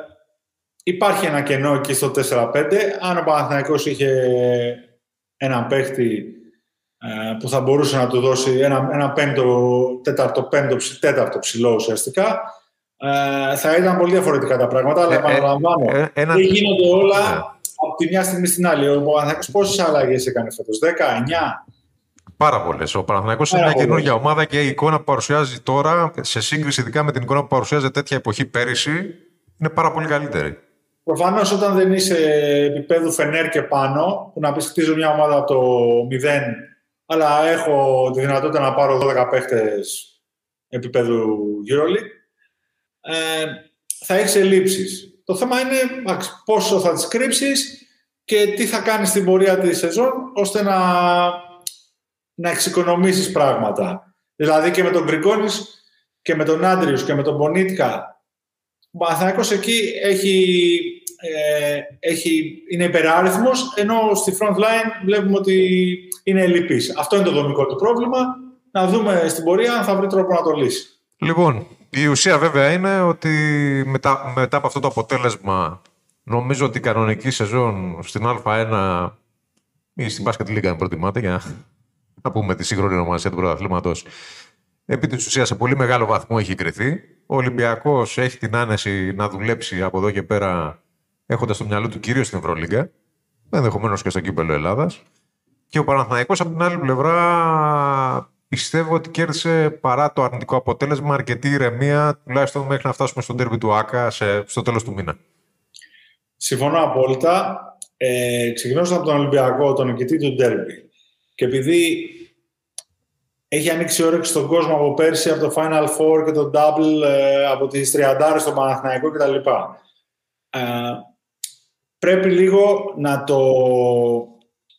υπάρχει ένα κενό εκεί στο 4-5. Αν ο Παναθηναϊκός είχε έναν παίχτη ε, που θα μπορούσε να του δώσει ένα, ένα πέμπτο, τέταρτο, πέμπτο, τέταρτο ψηλό ουσιαστικά, ε, θα ήταν πολύ διαφορετικά τα πράγματα. Αλλά ε, επαναλαμβάνω, ε, ε, δεν γίνονται όλα ναι. από τη μια στιγμή στην άλλη. Ο Παναθηναϊκός πόσες αλλαγές έκανε φέτος, 10, 9, Πάρα πολλές. Ο Παναθηναϊκός είναι μια καινούργια ομάδα και η εικόνα που παρουσιάζει τώρα, σε σύγκριση ειδικά με την εικόνα που παρουσιάζει τέτοια εποχή πέρυσι, είναι πάρα πολύ καλύτερη. Προφανώς όταν δεν είσαι επίπεδου Φενέρ και πάνω, που να πεις χτίζω μια ομάδα από το 0, αλλά έχω τη δυνατότητα να πάρω 12 παίχτες επίπεδου EuroLeague, ε, θα έχεις ελλείψεις. Το θέμα είναι πόσο θα τις κρύψεις και τι θα κάνεις στην πορεία της σεζόν ώστε να να εξοικονομήσεις πράγματα. Δηλαδή και με τον Γκριγκόνης και με τον Άντριους και με τον Πονίτκα. Ο Παναθηναϊκός εκεί έχει, ε, έχει, είναι υπεράριθμος, ενώ στη front line βλέπουμε ότι είναι ελλειπής. Αυτό είναι το δομικό του πρόβλημα. Να δούμε στην πορεία αν θα βρει τρόπο να το λύσει. Λοιπόν, η ουσία βέβαια είναι ότι μετά, μετά από αυτό το αποτέλεσμα νομίζω ότι η κανονική σεζόν στην Α1 ή στην Basket League αν προτιμάτε για να πούμε τη σύγχρονη ονομασία του πρωταθλήματος, επί της ουσίας σε πολύ μεγάλο βαθμό έχει κρυθεί. Ο Ολυμπιακός έχει την άνεση να δουλέψει από εδώ και πέρα, έχοντας στο μυαλό του κυρίως στην Ευρωλίγκα, ενδεχομένως και στο κύπελο Ελλάδας. Και ο Παναθηναϊκός από την άλλη πλευρά πιστεύω ότι κέρδισε παρά το αρνητικό αποτέλεσμα αρκετή ηρεμία, τουλάχιστον μέχρι να φτάσουμε στον τέρμι του ΑΚΑ σε, στο τέλος του μήνα. Συμφωνώ απόλυτα. Ε, ξεκινώντας από τον Ολυμπιακό, τον νικητή του Ντέρμπι, και επειδή έχει ανοίξει όρεξη στον κόσμο από πέρσι, από το Final Four και το Double, ε, από τις 30 στο Παναθηναϊκό κτλ. Ε, πρέπει λίγο να το,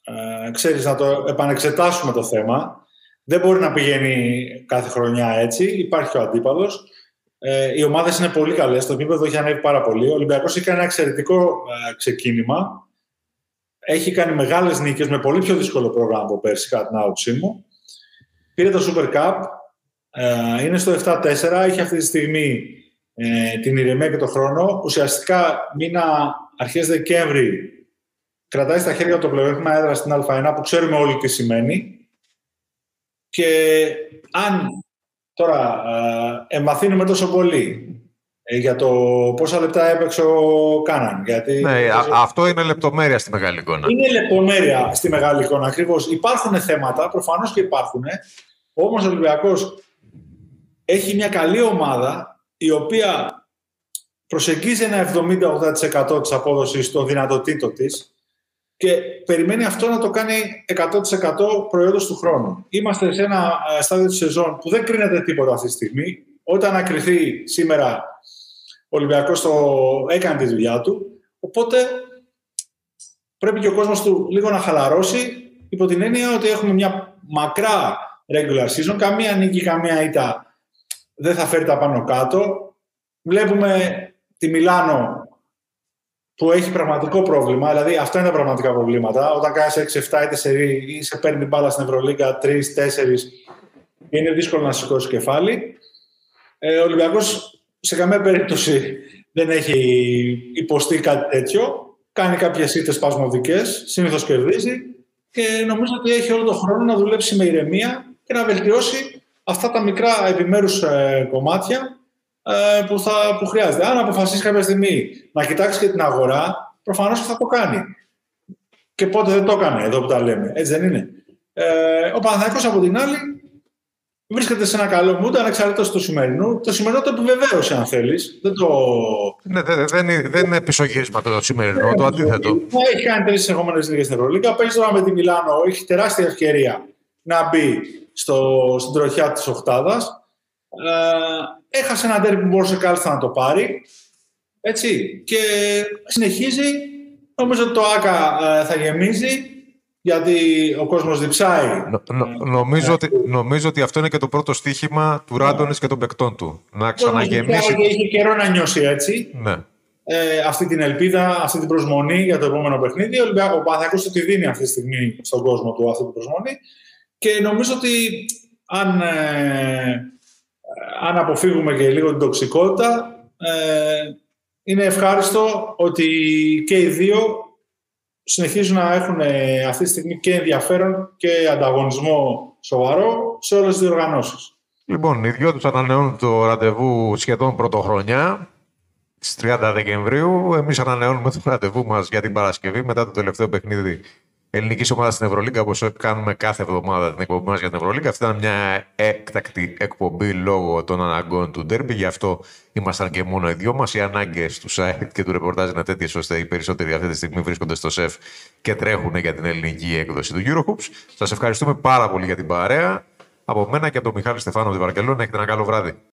ε, ξέρεις, να το επανεξετάσουμε το θέμα. Δεν μπορεί να πηγαίνει κάθε χρονιά έτσι. Υπάρχει ο αντίπαλος. Ε, οι ομάδες είναι πολύ καλές. Το επίπεδο έχει ανέβει πάρα πολύ. Ο Ολυμπιακός έχει κάνει ένα εξαιρετικό ε, ξεκίνημα έχει κάνει μεγάλες νίκες με πολύ πιο δύσκολο πρόγραμμα από πέρσι, κατά την άποψή μου. Πήρε το Super Cup, ε, είναι στο 7-4, έχει αυτή τη στιγμή ε, την ηρεμία και το χρόνο. Ουσιαστικά μήνα αρχές Δεκέμβρη κρατάει στα χέρια το πλεονέκτημα έδρα στην Α1 που ξέρουμε όλοι τι σημαίνει. Και αν τώρα ε, εμβαθύνουμε τόσο πολύ ε, για το πόσα λεπτά έπαιξε ο Κάναν. Γιατί ναι, αυτό είναι λεπτομέρεια στη μεγάλη εικόνα. Είναι λεπτομέρεια στη μεγάλη εικόνα. Ακριβώς. Υπάρχουν θέματα, προφανώς και υπάρχουν. Όμως ο Ολυμπιακός έχει μια καλή ομάδα η οποία προσεγγίζει ένα 70-80% της απόδοσης των δυνατοτήτων της και περιμένει αυτό να το κάνει 100% προϊόντος του χρόνου. Είμαστε σε ένα ε, στάδιο της σεζόν που δεν κρίνεται τίποτα αυτή τη στιγμή. Όταν ακριθεί σήμερα ο Ολυμπιακός το έκανε τη δουλειά του. Οπότε πρέπει και ο κόσμος του λίγο να χαλαρώσει υπό την έννοια ότι έχουμε μια μακρά regular season, καμία νίκη, καμία ήττα δεν θα φέρει τα πάνω κάτω. Βλέπουμε τη Μιλάνο που έχει πραγματικό πρόβλημα, δηλαδή αυτά είναι τα πραγματικά προβλήματα. Όταν κάνεις 6-7 είτε σε ή σε παίρνει μπάλα στην Ευρωλίγκα 3-4, είναι δύσκολο να σηκώσει κεφάλι. Ε, ο Ολυμπιακός σε καμία περίπτωση δεν έχει υποστεί κάτι τέτοιο. Κάνει κάποιες ήττες σπασμωδικέ, συνήθως κερδίζει και νομίζω ότι έχει όλο τον χρόνο να δουλέψει με ηρεμία και να βελτιώσει αυτά τα μικρά επιμέρους ε, κομμάτια ε, που, θα, που χρειάζεται. Αν αποφασίσει κάποια στιγμή να κοιτάξει και την αγορά, προφανώς θα το κάνει. Και πότε δεν το έκανε, εδώ που τα λέμε. Έτσι δεν είναι. Ε, ο Παναθηναϊκός από την άλλη βρίσκεται σε ένα καλό mood ανεξαρτήτω του σημερινού. Το σημερινό το επιβεβαίωσε, αν θέλεις. Δεν το. Ναι, δεν, δεν, δεν είναι πισωγύρισμα το σημερινό, το αντίθετο. Έχει κάνει τρεις συνεχόμενες λίγες στην Ευρωλίγα. Παίζει τώρα με τη Μιλάνο, έχει τεράστια ευκαιρία να μπει στο, στην τροχιά της οκτάδας. Ε, έχασε ένα τέρμι που μπορούσε κάλλιστα να το πάρει. Έτσι. Και συνεχίζει. Νομίζω ότι το ΆΚΑ ε, θα γεμίζει γιατί ο κόσμος διψάει. Νο, νο, νομίζω, ότι, νομίζω ότι αυτό είναι και το πρώτο στοίχημα του Ράντονης και των παικτών του. Να ξαναγεμίσει. Και είχε καιρό να νιώσει έτσι. Ναι. Ε, αυτή την ελπίδα, αυτή την προσμονή για το επόμενο παιχνίδι. Ο Παναθηναϊκός τη δίνει αυτή τη στιγμή στον κόσμο του αυτή την προσμονή. Και νομίζω ότι αν, ε, αν αποφύγουμε και λίγο την τοξικότητα, ε, είναι ευχάριστο ότι και οι δύο συνεχίζουν να έχουν ε, αυτή τη στιγμή και ενδιαφέρον και ανταγωνισμό σοβαρό σε όλες τις διοργανώσεις. Λοιπόν, οι δυο τους ανανεώνουν το ραντεβού σχεδόν πρωτοχρονιά στις 30 Δεκεμβρίου. Εμείς ανανεώνουμε το ραντεβού μας για την Παρασκευή μετά το τελευταίο παιχνίδι ελληνικής ομάδας στην Ευρωλίγκα, όπως κάνουμε κάθε εβδομάδα την εκπομπή μας για την Ευρωλίγκα. Αυτή ήταν μια έκτακτη εκπομπή λόγω των αναγκών του Ντέρμπι. Γι' αυτό ήμασταν και μόνο οι δυο μας. Οι ανάγκες του site και του ρεπορτάζ είναι τέτοιες ώστε οι περισσότεροι αυτή τη στιγμή βρίσκονται στο σεφ και τρέχουν για την ελληνική έκδοση του Eurohoops. Σας ευχαριστούμε πάρα πολύ για την παρέα. Από μένα και από τον Μιχάλη Στεφάνο τη Βαρκελόνη. Έχετε ένα καλό βράδυ.